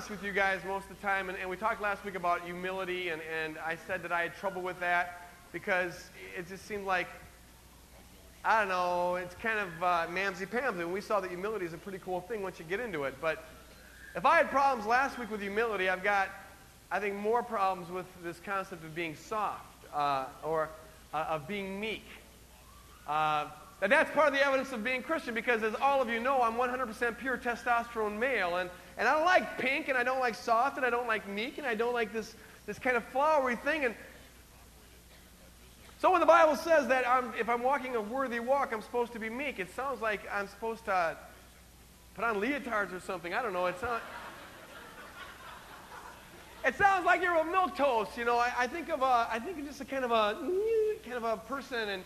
honest with you guys most of the time, and, and we talked last week about humility, and, and I said that I had trouble with that because it just seemed like, I don't know, it's kind of uh, mamsy-pamsy. And we saw that humility is a pretty cool thing once you get into it. But if I had problems last week with humility, I've got, I think, more problems with this concept of being soft uh, or uh, of being meek. Uh, and that's part of the evidence of being Christian because, as all of you know, I'm 100% pure testosterone male. And, and I don't like pink, and I don't like soft, and I don't like meek, and I don't like this, this kind of flowery thing. And so when the Bible says that I'm, if I'm walking a worthy walk, I'm supposed to be meek, it sounds like I'm supposed to put on leotards or something. I don't know. It's not. It sounds like you're a milk toast, you know. I, I think of a, I think of just a kind of a, kind of a person, and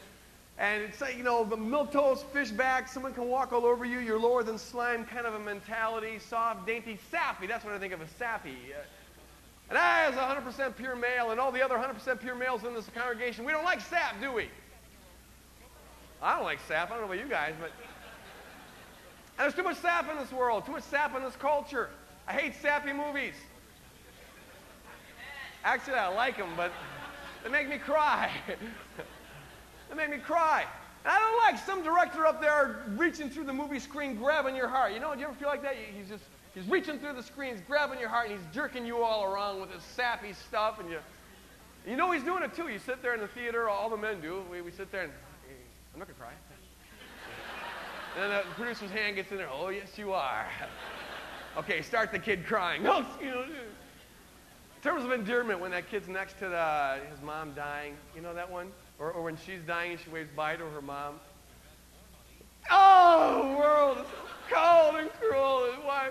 and it's like, you know, the milk toast, fish back, someone can walk all over you, you're lower than slime kind of a mentality, soft, dainty, sappy. That's what I think of as sappy. Uh, and I, as 100% pure male, and all the other 100% pure males in this congregation, we don't like sap, do we? I don't like sap. I don't know about you guys, but. And there's too much sap in this world, too much sap in this culture. I hate sappy movies. Actually, I like them, but they make me cry. That made me cry. And I don't like some director up there reaching through the movie screen, grabbing your heart. You know, do you ever feel like that? He's just he's reaching through the screens, grabbing your heart, and he's jerking you all around with his sappy stuff, and you you know he's doing it too. You sit there in the theater, all the men do. We, we sit there and I'm not gonna cry. and then the producer's hand gets in there. Oh yes, you are. okay, start the kid crying. No, you know. In terms of endearment, when that kid's next to the, his mom dying, you know that one? Or, or when she's dying and she waves bye to her mom. Oh, the world is cold and cruel. Why?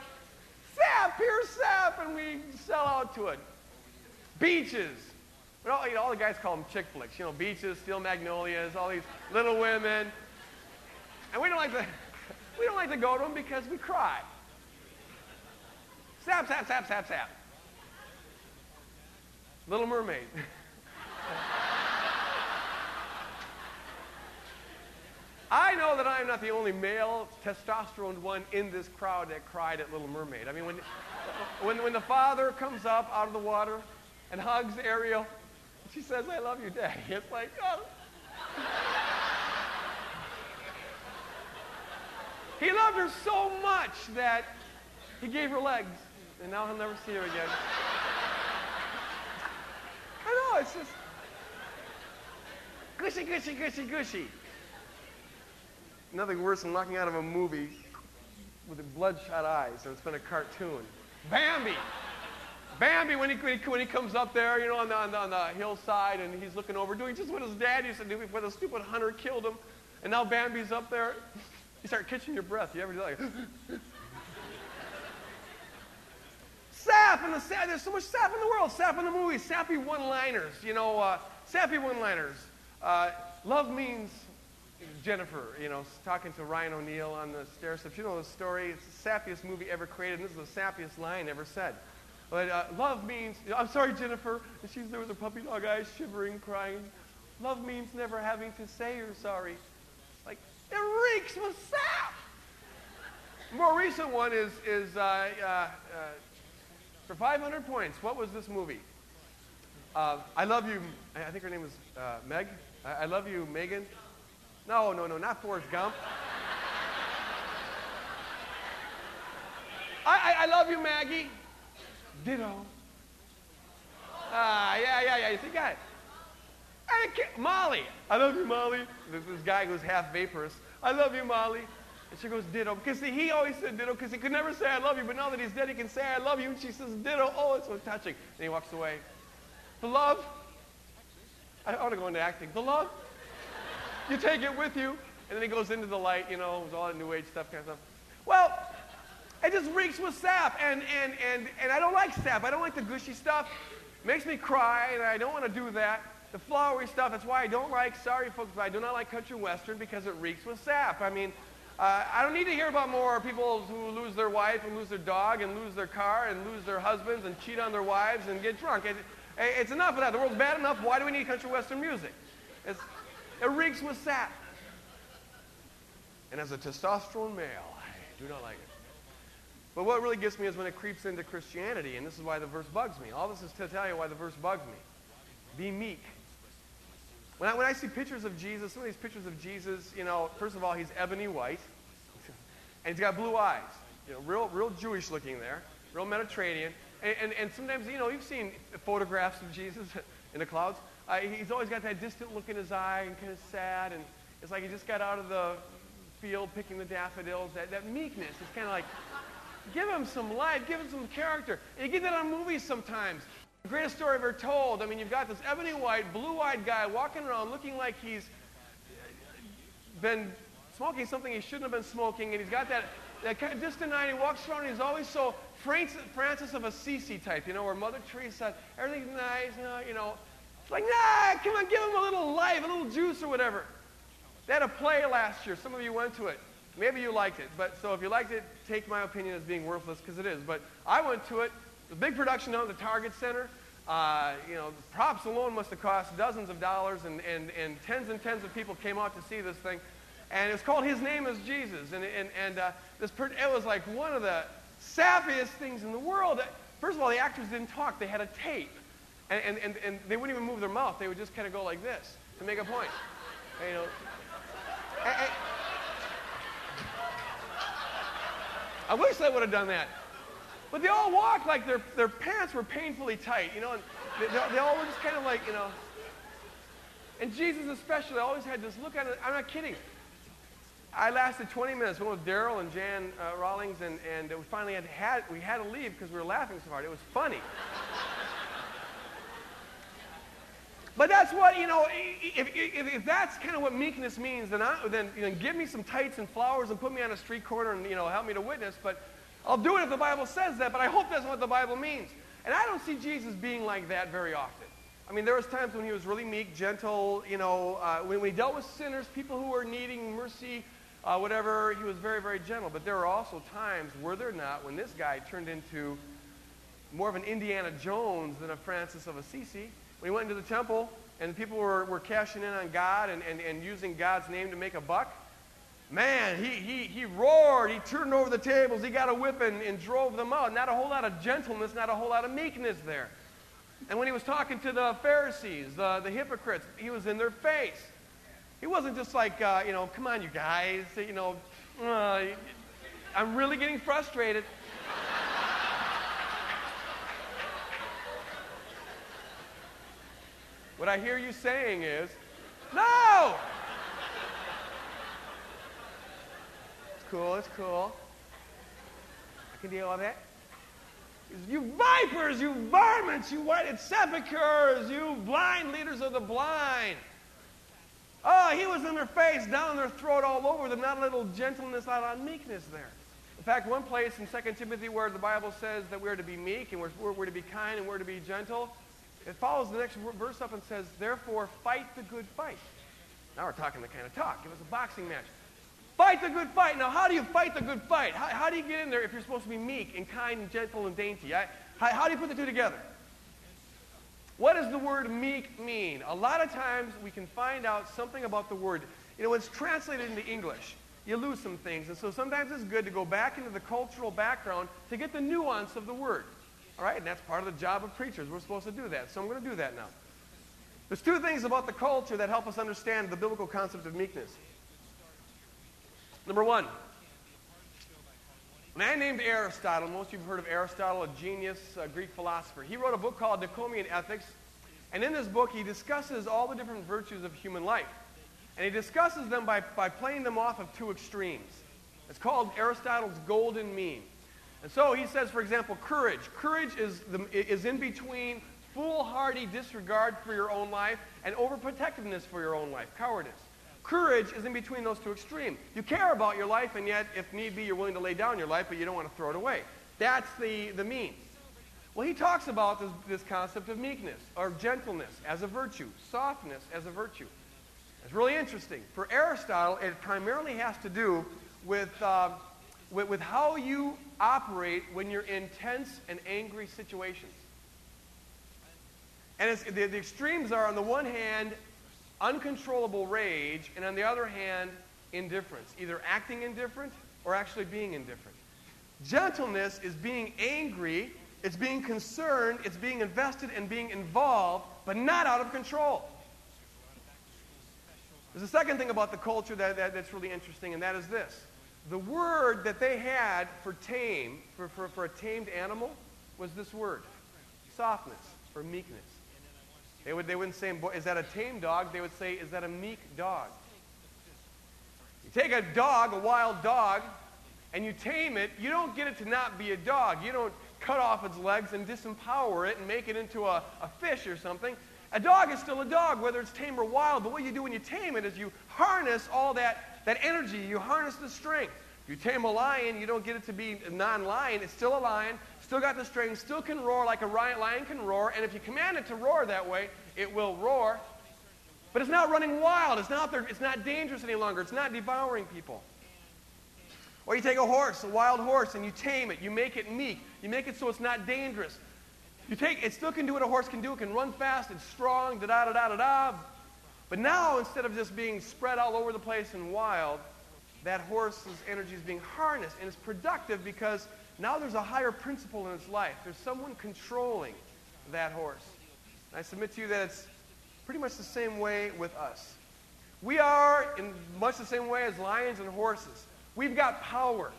Sap, pure sap, and we sell out to it. Beaches. All, you know, all the guys call them chick flicks. You know, beaches, steel magnolias, all these little women. And we don't like to, we don't like to go to them because we cry. Sap, sap, sap, sap, sap. Little Mermaid. I know that I'm not the only male testosterone one in this crowd that cried at Little Mermaid. I mean, when, when, when the father comes up out of the water and hugs Ariel, she says, I love you, Daddy. It's like, oh. he loved her so much that he gave her legs, and now he'll never see her again. I know, it's just gushy, gushy, gushy, gushy nothing worse than walking out of a movie with bloodshot eyes and it's been a cartoon. Bambi! Bambi, when he, when he, comes up there, you know, on the, on, the, on the hillside and he's looking over, doing just what his dad used to do before the stupid hunter killed him. And now Bambi's up there. You start catching your breath. You ever do like, sap in the sap. There's so much sap in the world. Sap in the movies. Sappy one-liners. You know, uh, sappy one-liners. Uh, love means Jennifer, you know, talking to Ryan O'Neal on the stair steps. You know the story. It's the sappiest movie ever created, and this is the sappiest line ever said. But uh, love means, I'm sorry, Jennifer. And she's there with her puppy dog eyes, shivering, crying. Love means never having to say you're sorry. Like, it reeks with sap. More recent one is, is uh, uh, uh for 500 points, what was this movie? Uh, I love you, I think her name was uh, Meg. I, I love you, Megan. No, no, no, not Forrest Gump. I, I, I love you, Maggie. Ditto. Ah, yeah, yeah, yeah. You see, it. I Molly. I love you, Molly. This, this guy who's half vaporous. I love you, Molly. And she goes, ditto. Because see, he always said ditto because he could never say I love you. But now that he's dead, he can say I love you. And she says ditto. Oh, it's so touching. And he walks away. The love. I want to go into acting. The love you take it with you. And then he goes into the light, you know, with all that new age stuff kind of stuff. Well, it just reeks with sap. And, and, and, and I don't like sap. I don't like the gushy stuff. It makes me cry, and I don't want to do that. The flowery stuff, that's why I don't like, sorry folks, but I do not like country western because it reeks with sap. I mean, uh, I don't need to hear about more people who lose their wife and lose their dog and lose their car and lose their husbands and cheat on their wives and get drunk. It, it's enough of that. The world's bad enough. Why do we need country western music? It's, it reeks with sap. And as a testosterone male, I do not like it. But what really gets me is when it creeps into Christianity, and this is why the verse bugs me. All this is to tell you why the verse bugs me. Be meek. When I, when I see pictures of Jesus, some of these pictures of Jesus, you know, first of all, he's ebony white, and he's got blue eyes. You know, real, real Jewish looking there, real Mediterranean. And, and, and sometimes, you know, you've seen photographs of Jesus in the clouds. Uh, he's always got that distant look in his eye and kind of sad, and it's like he just got out of the field picking the daffodils. That, that meekness is kind of like, give him some life, give him some character. And you get that on movies sometimes. The greatest story ever told. I mean, you've got this ebony white, blue-eyed guy walking around looking like he's been smoking something he shouldn't have been smoking, and he's got that, that kind of distant eye, and he walks around, and he's always so Francis of Assisi type, you know, where Mother Teresa, everything's nice, you know. It's like, nah, come on, give him a little life, a little juice or whatever. They had a play last year. Some of you went to it. Maybe you liked it. But so if you liked it, take my opinion as being worthless because it is. But I went to it. The big production down at the Target Center. Uh, you know, props alone must have cost dozens of dollars, and, and, and tens and tens of people came out to see this thing. And it was called His Name is Jesus. And, and, and uh, this it was like one of the sappiest things in the world. First of all, the actors didn't talk. They had a tape. And, and, and, and they wouldn't even move their mouth. They would just kind of go like this to make a point. And, you know, and, and, I wish I would have done that. But they all walked like their, their pants were painfully tight, you know, and they, they all were just kind of like, you know. And Jesus especially always had this look on it. I'm not kidding. I lasted 20 minutes. Went with Daryl and Jan uh, Rawlings, and, and we finally had, had, we had to leave because we were laughing so hard. It was funny. But that's what, you know, if, if, if that's kind of what meekness means, then, I, then you know, give me some tights and flowers and put me on a street corner and, you know, help me to witness. But I'll do it if the Bible says that, but I hope that's what the Bible means. And I don't see Jesus being like that very often. I mean, there was times when he was really meek, gentle, you know, uh, when, when he dealt with sinners, people who were needing mercy, uh, whatever, he was very, very gentle. But there were also times, were there not, when this guy turned into more of an Indiana Jones than a Francis of Assisi. When he went into the temple and people were, were cashing in on God and, and, and using God's name to make a buck, man, he, he, he roared. He turned over the tables. He got a whip and, and drove them out. Not a whole lot of gentleness, not a whole lot of meekness there. And when he was talking to the Pharisees, the, the hypocrites, he was in their face. He wasn't just like, uh, you know, come on, you guys, you know, uh, I'm really getting frustrated. What I hear you saying is, no! It's cool, it's cool. I can deal with it. You vipers, you varmints, you whited sepulchres, you blind leaders of the blind. Oh, he was in their face, down their throat, all over them. Not a little gentleness, not a meekness there. In fact, one place in 2 Timothy where the Bible says that we're to be meek and we're, we're to be kind and we're to be gentle, it follows the next verse up and says, Therefore, fight the good fight. Now we're talking the kind of talk. It was a boxing match. Fight the good fight. Now, how do you fight the good fight? How, how do you get in there if you're supposed to be meek and kind and gentle and dainty? I, how, how do you put the two together? What does the word meek mean? A lot of times we can find out something about the word. You know, when it's translated into English, you lose some things. And so sometimes it's good to go back into the cultural background to get the nuance of the word. Right, and that's part of the job of preachers. We're supposed to do that. So I'm going to do that now. There's two things about the culture that help us understand the biblical concept of meekness. Number one, a man named Aristotle, most of you have heard of Aristotle, a genius uh, Greek philosopher. He wrote a book called Nicomachean Ethics, and in this book he discusses all the different virtues of human life. And he discusses them by, by playing them off of two extremes. It's called Aristotle's golden mean. And so he says, for example, courage. Courage is, the, is in between foolhardy disregard for your own life and overprotectiveness for your own life, cowardice. Courage is in between those two extremes. You care about your life, and yet, if need be, you're willing to lay down your life, but you don't want to throw it away. That's the, the mean. Well, he talks about this, this concept of meekness, or gentleness as a virtue, softness as a virtue. It's really interesting. For Aristotle, it primarily has to do with, uh, with, with how you operate when you're in tense and angry situations. And the, the extremes are, on the one hand, uncontrollable rage, and on the other hand, indifference. Either acting indifferent or actually being indifferent. Gentleness is being angry, it's being concerned, it's being invested and being involved, but not out of control. There's a second thing about the culture that, that, that's really interesting, and that is this. The word that they had for tame, for, for, for a tamed animal, was this word softness or meekness. They, would, they wouldn't say, is that a tame dog? They would say, is that a meek dog? You take a dog, a wild dog, and you tame it, you don't get it to not be a dog. You don't cut off its legs and disempower it and make it into a, a fish or something. A dog is still a dog, whether it's tame or wild. But what you do when you tame it is you harness all that, that energy, you harness the strength. You tame a lion, you don't get it to be non lion. It's still a lion, still got the strength, still can roar like a lion can roar. And if you command it to roar that way, it will roar. But it's not running wild. It's not, there, it's not dangerous any longer. It's not devouring people. Or you take a horse, a wild horse, and you tame it. You make it meek. You make it so it's not dangerous. You take it still can do what a horse can do. It can run fast. It's strong. Da da da da da da. But now instead of just being spread all over the place and wild, that horse's energy is being harnessed and it's productive because now there's a higher principle in its life. There's someone controlling that horse. And I submit to you that it's pretty much the same way with us. We are in much the same way as lions and horses. We've got power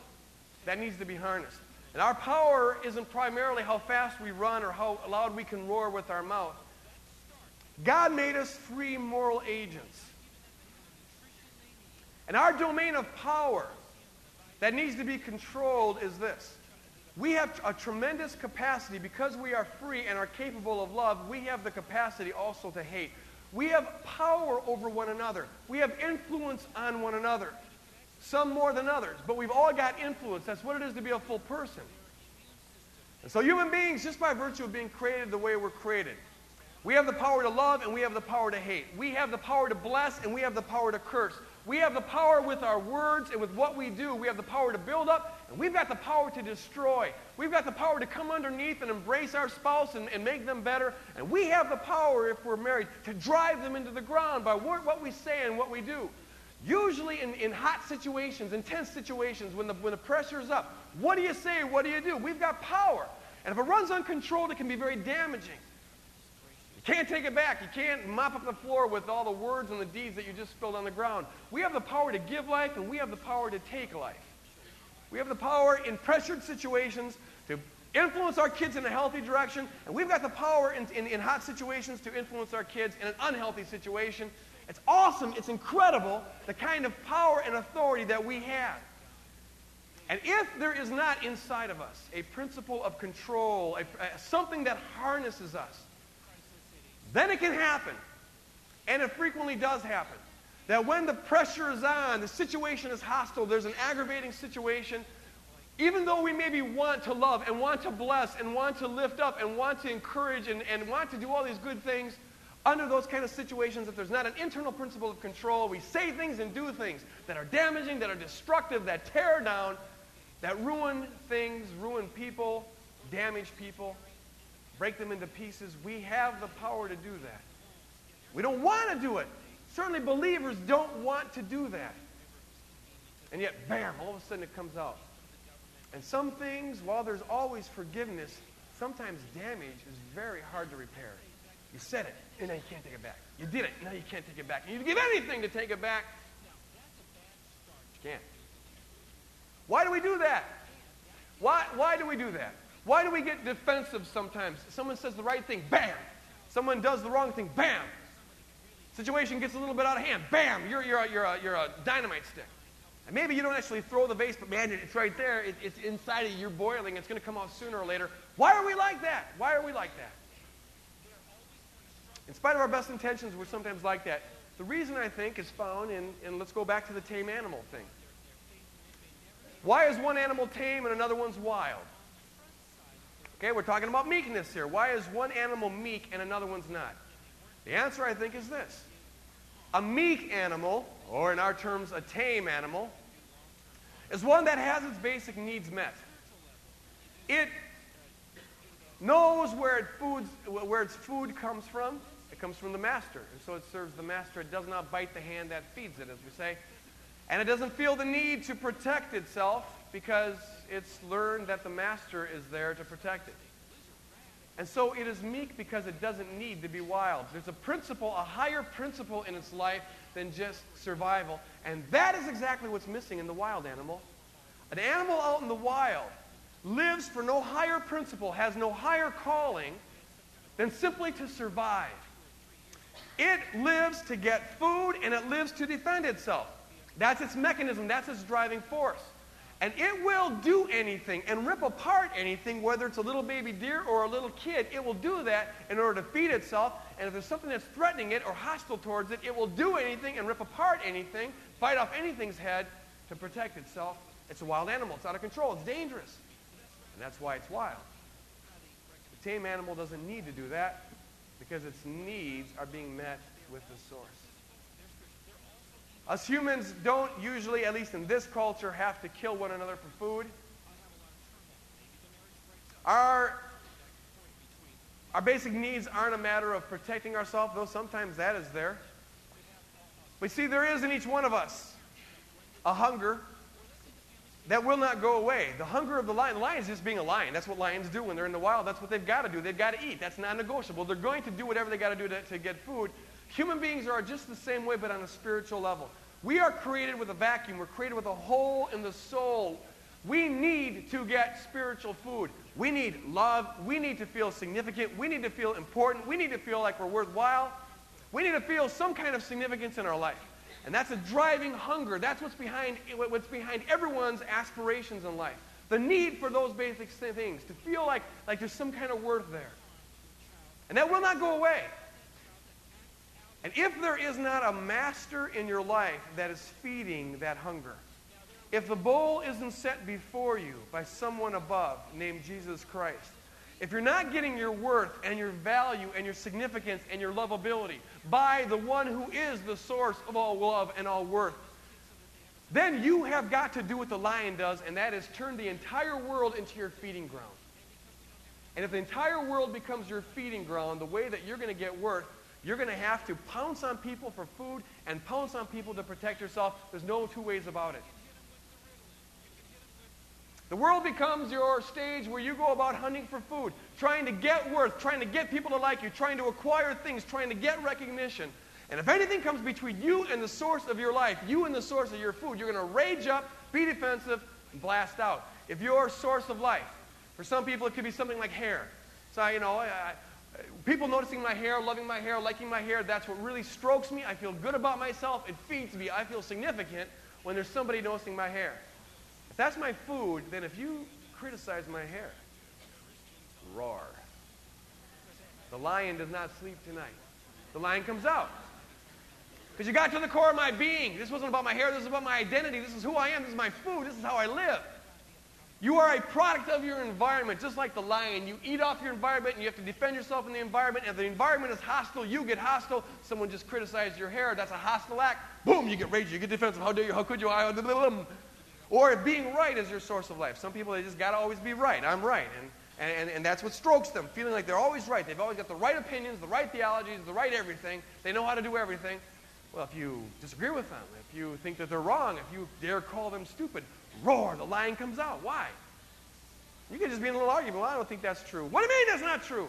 that needs to be harnessed. And our power isn't primarily how fast we run or how loud we can roar with our mouth. God made us free moral agents. And our domain of power that needs to be controlled is this. We have a tremendous capacity because we are free and are capable of love. We have the capacity also to hate. We have power over one another. We have influence on one another. Some more than others, but we've all got influence. That's what it is to be a full person. And so, human beings, just by virtue of being created the way we're created, we have the power to love and we have the power to hate. We have the power to bless and we have the power to curse. We have the power with our words and with what we do. We have the power to build up, and we've got the power to destroy. We've got the power to come underneath and embrace our spouse and, and make them better. And we have the power, if we're married, to drive them into the ground by what we say and what we do. Usually in, in hot situations, intense situations, when the, when the pressure is up, what do you say? What do you do? We've got power. And if it runs uncontrolled, it can be very damaging. Can't take it back. You can't mop up the floor with all the words and the deeds that you just spilled on the ground. We have the power to give life and we have the power to take life. We have the power in pressured situations to influence our kids in a healthy direction, and we've got the power in, in, in hot situations to influence our kids in an unhealthy situation. It's awesome, it's incredible, the kind of power and authority that we have. And if there is not inside of us a principle of control, a, a, something that harnesses us, then it can happen, and it frequently does happen, that when the pressure is on, the situation is hostile, there's an aggravating situation, even though we maybe want to love and want to bless and want to lift up and want to encourage and, and want to do all these good things, under those kind of situations, if there's not an internal principle of control, we say things and do things that are damaging, that are destructive, that tear down, that ruin things, ruin people, damage people, break them into pieces. We have the power to do that. We don't want to do it. Certainly, believers don't want to do that. And yet, bam, all of a sudden it comes out. And some things, while there's always forgiveness, sometimes damage is very hard to repair. You said it, and now you can't take it back. You did it, now you can't take it back. You give anything to take it back. You can't. Why do we do that? Why, why do we do that? Why do we get defensive sometimes? Someone says the right thing, bam. Someone does the wrong thing, bam. Situation gets a little bit out of hand, bam. You're, you're, a, you're, a, you're a dynamite stick. And maybe you don't actually throw the vase, but man, it's right there. It, it's inside of you. You're boiling. It's going to come out sooner or later. Why are we like that? Why are we like that? In spite of our best intentions, we're sometimes like that. The reason I think is found in, and let's go back to the tame animal thing. Why is one animal tame and another one's wild? Okay, we're talking about meekness here. Why is one animal meek and another one's not? The answer, I think, is this. A meek animal, or in our terms, a tame animal, is one that has its basic needs met. It knows where, it foods, where its food comes from. It comes from the master, and so it serves the master. It does not bite the hand that feeds it, as we say. And it doesn't feel the need to protect itself because it's learned that the master is there to protect it. And so it is meek because it doesn't need to be wild. There's a principle, a higher principle in its life than just survival. And that is exactly what's missing in the wild animal. An animal out in the wild lives for no higher principle, has no higher calling than simply to survive. It lives to get food and it lives to defend itself. That's its mechanism, that's its driving force. And it will do anything and rip apart anything, whether it's a little baby deer or a little kid. It will do that in order to feed itself. And if there's something that's threatening it or hostile towards it, it will do anything and rip apart anything, fight off anything's head to protect itself. It's a wild animal. It's out of control. It's dangerous. And that's why it's wild. The tame animal doesn't need to do that because its needs are being met with the source. Us humans don't usually, at least in this culture, have to kill one another for food. Our, our basic needs aren't a matter of protecting ourselves, though sometimes that is there. We see there is in each one of us a hunger that will not go away. The hunger of the lion. The lion is just being a lion. That's what lions do when they're in the wild. That's what they've got to do. They've got to eat. That's non negotiable. They're going to do whatever they got to do to get food. Human beings are just the same way, but on a spiritual level. We are created with a vacuum. We're created with a hole in the soul. We need to get spiritual food. We need love. We need to feel significant. We need to feel important. We need to feel like we're worthwhile. We need to feel some kind of significance in our life. And that's a driving hunger. That's what's behind, what's behind everyone's aspirations in life. The need for those basic things, to feel like, like there's some kind of worth there. And that will not go away. And if there is not a master in your life that is feeding that hunger, if the bowl isn't set before you by someone above named Jesus Christ, if you're not getting your worth and your value and your significance and your lovability by the one who is the source of all love and all worth, then you have got to do what the lion does, and that is turn the entire world into your feeding ground. And if the entire world becomes your feeding ground, the way that you're going to get worth you're going to have to pounce on people for food and pounce on people to protect yourself. There's no two ways about it. The world becomes your stage where you go about hunting for food, trying to get worth, trying to get people to like you, trying to acquire things, trying to get recognition. And if anything comes between you and the source of your life, you and the source of your food, you're going to rage up, be defensive, and blast out. If your source of life, for some people it could be something like hair. So, you know, I, people noticing my hair, loving my hair, liking my hair, that's what really strokes me. I feel good about myself. It feeds me. I feel significant when there's somebody noticing my hair. If that's my food, then if you criticize my hair, roar. The lion does not sleep tonight. The lion comes out. Because you got to the core of my being. This wasn't about my hair, this is about my identity. This is who I am, this is my food, this is how I live. You are a product of your environment, just like the lion. You eat off your environment and you have to defend yourself in the environment. If the environment is hostile, you get hostile. Someone just criticized your hair, that's a hostile act. Boom, you get rage, you get defensive. How dare you? How could you? Or being right is your source of life. Some people, they just got to always be right. I'm right. And, and, and that's what strokes them, feeling like they're always right. They've always got the right opinions, the right theologies, the right everything. They know how to do everything. Well, if you disagree with them, if you think that they're wrong, if you dare call them stupid, roar, the lion comes out. Why? You could just be in a little argument. Well, I don't think that's true. What do you mean that's not true?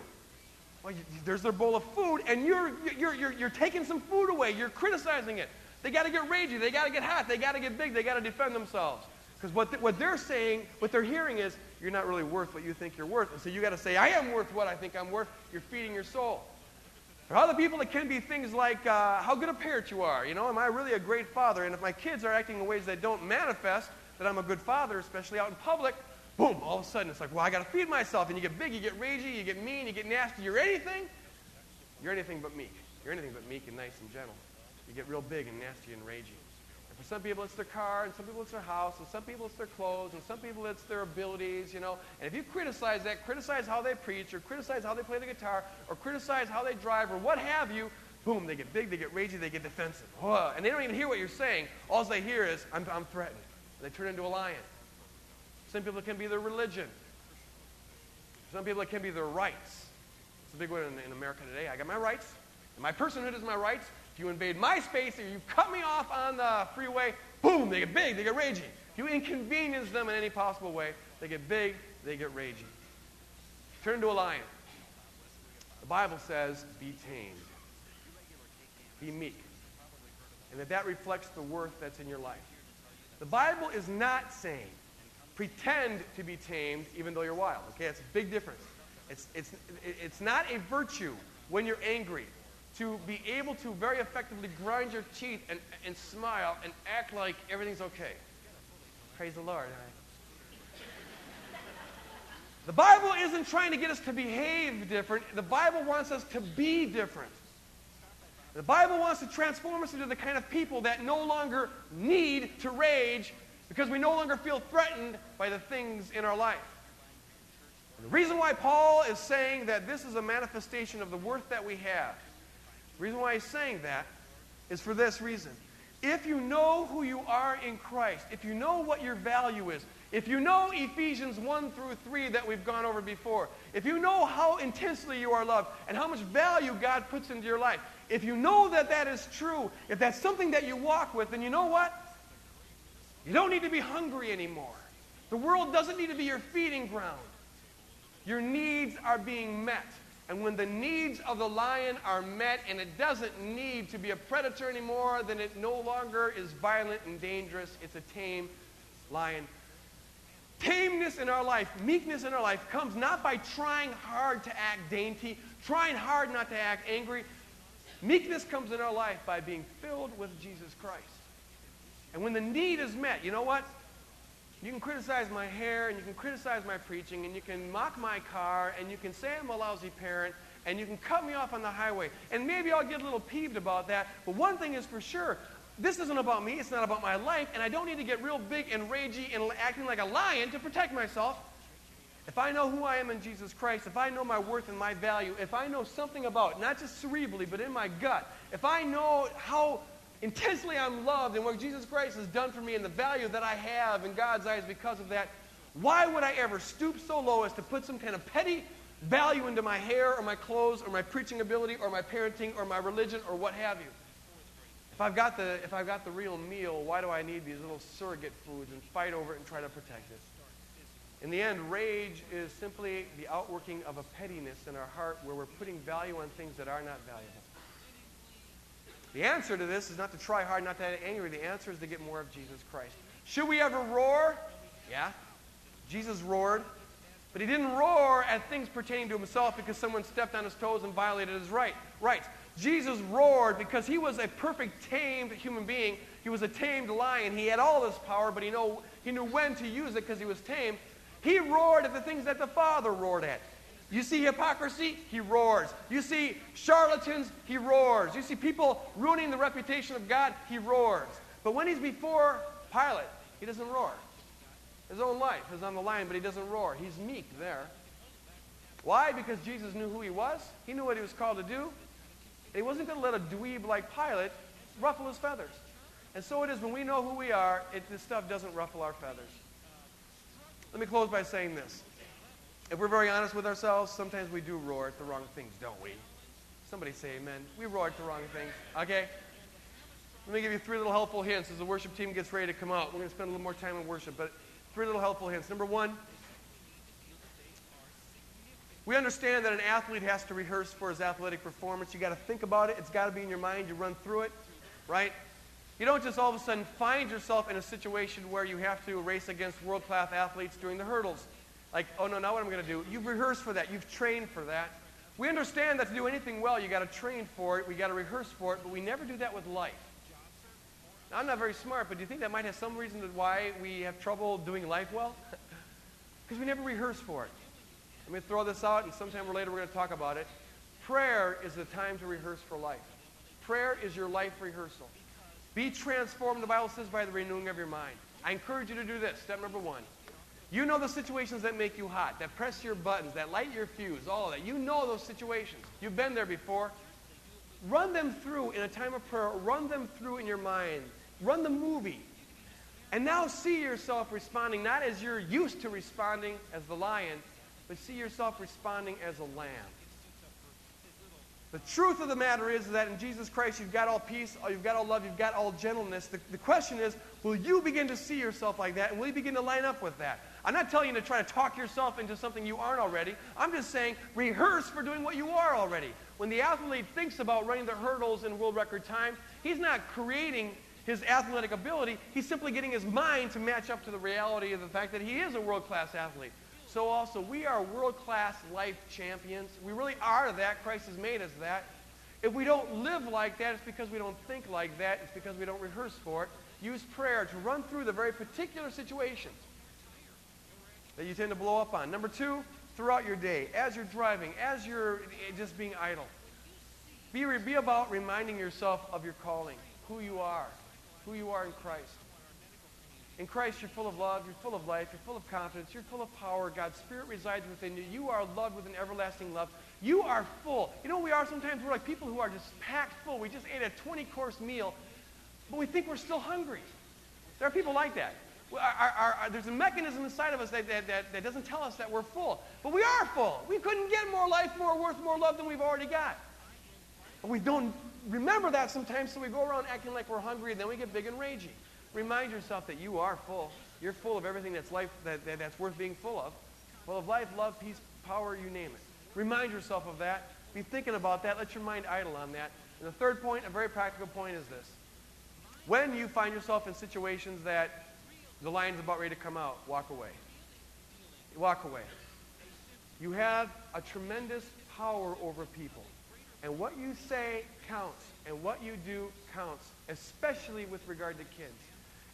Well, you, there's their bowl of food, and you're, you're, you're, you're taking some food away. You're criticizing it. They got to get ragey. They got to get hot. They got to get big. They got to defend themselves. Because what, the, what they're saying, what they're hearing is, you're not really worth what you think you're worth. And so you got to say, I am worth what I think I'm worth. You're feeding your soul. For other people that can be things like uh, how good a parent you are. You know, am I really a great father? And if my kids are acting in ways that don't manifest that I'm a good father, especially out in public, boom, all of a sudden it's like, well, I got to feed myself. And you get big, you get ragey, you get mean, you get nasty. You're anything. You're anything but meek. You're anything but meek and nice and gentle. You get real big and nasty and ragey. And for some people it's their car, and some people it's their house, and some people it's their clothes, and some people it's their abilities, you know. And if you criticize that, criticize how they preach, or criticize how they play the guitar, or criticize how they drive, or what have you, boom, they get big, they get ragey, they get defensive. Whoa. And they don't even hear what you're saying. All they hear is, I'm, I'm threatened. They turn into a lion. Some people it can be their religion. Some people it can be their rights. It's a big one in, in America today. I got my rights. And my personhood is my rights. If you invade my space or you cut me off on the freeway, boom, they get big, they get raging. If you inconvenience them in any possible way, they get big, they get raging. Turn to a lion. The Bible says, be tamed. Be meek. And that that reflects the worth that's in your life. The Bible is not saying pretend to be tamed even though you're wild. Okay, it's a big difference. It's, it's, it's not a virtue when you're angry to be able to very effectively grind your teeth and, and smile and act like everything's okay. Praise the Lord. The Bible isn't trying to get us to behave different. The Bible wants us to be different. The Bible wants to transform us into the kind of people that no longer need to rage because we no longer feel threatened by the things in our life. And the reason why Paul is saying that this is a manifestation of the worth that we have, the reason why he's saying that is for this reason. If you know who you are in Christ, if you know what your value is, if you know Ephesians 1 through 3 that we've gone over before, if you know how intensely you are loved and how much value God puts into your life, if you know that that is true, if that's something that you walk with, then you know what? You don't need to be hungry anymore. The world doesn't need to be your feeding ground. Your needs are being met. And when the needs of the lion are met and it doesn't need to be a predator anymore, then it no longer is violent and dangerous. It's a tame lion. Tameness in our life, meekness in our life comes not by trying hard to act dainty, trying hard not to act angry. Meekness comes in our life by being filled with Jesus Christ. And when the need is met, you know what? You can criticize my hair, and you can criticize my preaching, and you can mock my car, and you can say I'm a lousy parent, and you can cut me off on the highway. And maybe I'll get a little peeved about that. But one thing is for sure this isn't about me, it's not about my life, and I don't need to get real big and ragey and acting like a lion to protect myself. If I know who I am in Jesus Christ, if I know my worth and my value, if I know something about, not just cerebrally, but in my gut, if I know how intensely I'm loved and what Jesus Christ has done for me and the value that I have in God's eyes because of that, why would I ever stoop so low as to put some kind of petty value into my hair or my clothes or my preaching ability or my parenting or my religion or what have you? If I've got the, if I've got the real meal, why do I need these little surrogate foods and fight over it and try to protect it? In the end, rage is simply the outworking of a pettiness in our heart where we're putting value on things that are not valuable. The answer to this is not to try hard, not to get angry. The answer is to get more of Jesus Christ. Should we ever roar? Yeah. Jesus roared. But he didn't roar at things pertaining to himself because someone stepped on his toes and violated his right, rights. Jesus roared because he was a perfect tamed human being. He was a tamed lion. He had all this power, but he, know, he knew when to use it because he was tamed. He roared at the things that the Father roared at. You see hypocrisy, he roars. You see charlatans, he roars. You see people ruining the reputation of God, he roars. But when he's before Pilate, he doesn't roar. His own life is on the line, but he doesn't roar. He's meek there. Why? Because Jesus knew who he was. He knew what he was called to do. He wasn't going to let a dweeb like Pilate ruffle his feathers. And so it is when we know who we are, it, this stuff doesn't ruffle our feathers. Let me close by saying this. If we're very honest with ourselves, sometimes we do roar at the wrong things, don't we? Somebody say amen. We roar at the wrong things. Okay? Let me give you three little helpful hints as the worship team gets ready to come out. We're going to spend a little more time in worship, but three little helpful hints. Number one, we understand that an athlete has to rehearse for his athletic performance. You got to think about it. It's got to be in your mind. You run through it, right? You don't just all of a sudden find yourself in a situation where you have to race against world class athletes during the hurdles. Like, oh no, now what am I'm going to do. You've rehearsed for that. You've trained for that. We understand that to do anything well, you got to train for it. We got to rehearse for it, but we never do that with life. Now, I'm not very smart, but do you think that might have some reason why we have trouble doing life well? Because we never rehearse for it. Let me throw this out, and sometime later we're going to talk about it. Prayer is the time to rehearse for life. Prayer is your life rehearsal. Be transformed, the Bible says, by the renewing of your mind. I encourage you to do this. Step number one. You know the situations that make you hot, that press your buttons, that light your fuse, all of that. You know those situations. You've been there before. Run them through in a time of prayer. Run them through in your mind. Run the movie. And now see yourself responding not as you're used to responding as the lion, but see yourself responding as a lamb. The truth of the matter is that in Jesus Christ you've got all peace, you've got all love, you've got all gentleness. The, the question is, will you begin to see yourself like that and will you begin to line up with that? I'm not telling you to try to talk yourself into something you aren't already. I'm just saying rehearse for doing what you are already. When the athlete thinks about running the hurdles in world record time, he's not creating his athletic ability. He's simply getting his mind to match up to the reality of the fact that he is a world class athlete. So, also, we are world class life champions. We really are that. Christ has made us that. If we don't live like that, it's because we don't think like that. It's because we don't rehearse for it. Use prayer to run through the very particular situations that you tend to blow up on. Number two, throughout your day, as you're driving, as you're eh, just being idle, be, be about reminding yourself of your calling, who you are, who you are in Christ. In Christ, you're full of love, you're full of life, you're full of confidence, you're full of power. God's Spirit resides within you. You are loved with an everlasting love. You are full. You know, we are sometimes, we're like people who are just packed full. We just ate a 20 course meal, but we think we're still hungry. There are people like that. Our, our, our, there's a mechanism inside of us that, that, that, that doesn't tell us that we're full. But we are full. We couldn't get more life, more worth, more love than we've already got. But we don't remember that sometimes, so we go around acting like we're hungry, and then we get big and ragey. Remind yourself that you are full. You're full of everything that's life that, that, that's worth being full of. Full of life, love, peace, power, you name it. Remind yourself of that. Be thinking about that. Let your mind idle on that. And the third point, a very practical point, is this. When you find yourself in situations that the lion's about ready to come out, walk away. Walk away. You have a tremendous power over people. And what you say counts, and what you do counts, especially with regard to kids.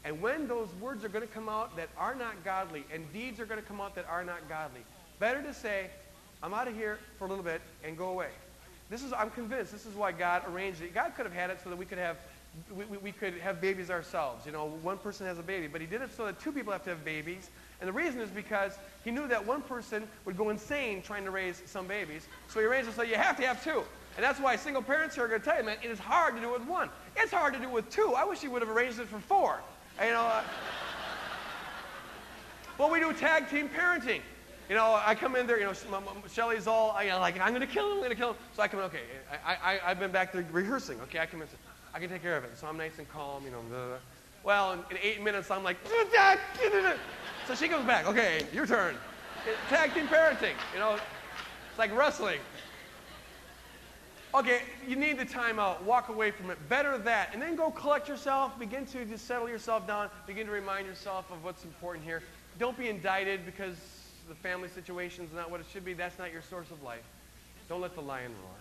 And when those words are going to come out that are not godly, and deeds are going to come out that are not godly, better to say, I'm out of here for a little bit and go away. This is, I'm convinced, this is why God arranged it. God could have had it so that we could have we, we, could have babies ourselves. You know, one person has a baby, but he did it so that two people have to have babies. And the reason is because he knew that one person would go insane trying to raise some babies. So he arranged it so you have to have two. And that's why single parents here are going to tell you, man, it is hard to do it with one. It's hard to do it with two. I wish he would have arranged it for four. You know, uh, well, we do tag team parenting. You know, I come in there, you know, Shelly's all, you know, like, I'm going to kill him, I'm going to kill him. So I come in, okay, I, I, I've been back there rehearsing. Okay, I come in, I can take care of it. So I'm nice and calm, you know. Blah, blah. Well, in, in, eight minutes, I'm like, so she comes back. Okay, your turn. Tag team parenting, you know. It's like wrestling. Okay, you need the time out. Walk away from it. Better that. And then go collect yourself. Begin to just settle yourself down. Begin to remind yourself of what's important here. Don't be indicted because the family situation is not what it should be. That's not your source of life. Don't let the lion roar.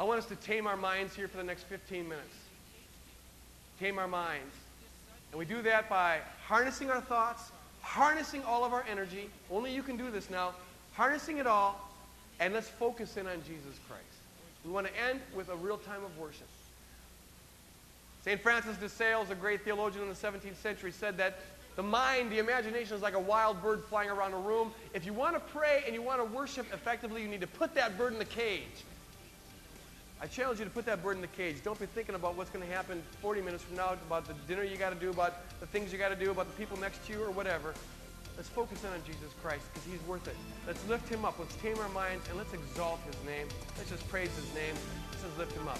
I want us to tame our minds here for the next 15 minutes. Tame our minds. And we do that by harnessing our thoughts, harnessing all of our energy. Only you can do this now. Harnessing it all and let's focus in on Jesus Christ. We want to end with a real time of worship. St. Francis de Sales, a great theologian in the 17th century, said that the mind, the imagination is like a wild bird flying around a room. If you want to pray and you want to worship effectively, you need to put that bird in the cage. I challenge you to put that bird in the cage. Don't be thinking about what's going to happen 40 minutes from now, about the dinner you got to do, about the things you got to do, about the people next to you, or whatever. Let's focus in on Jesus Christ because he's worth it. Let's lift him up. Let's tame our minds and let's exalt his name. Let's just praise his name. Let's just lift him up.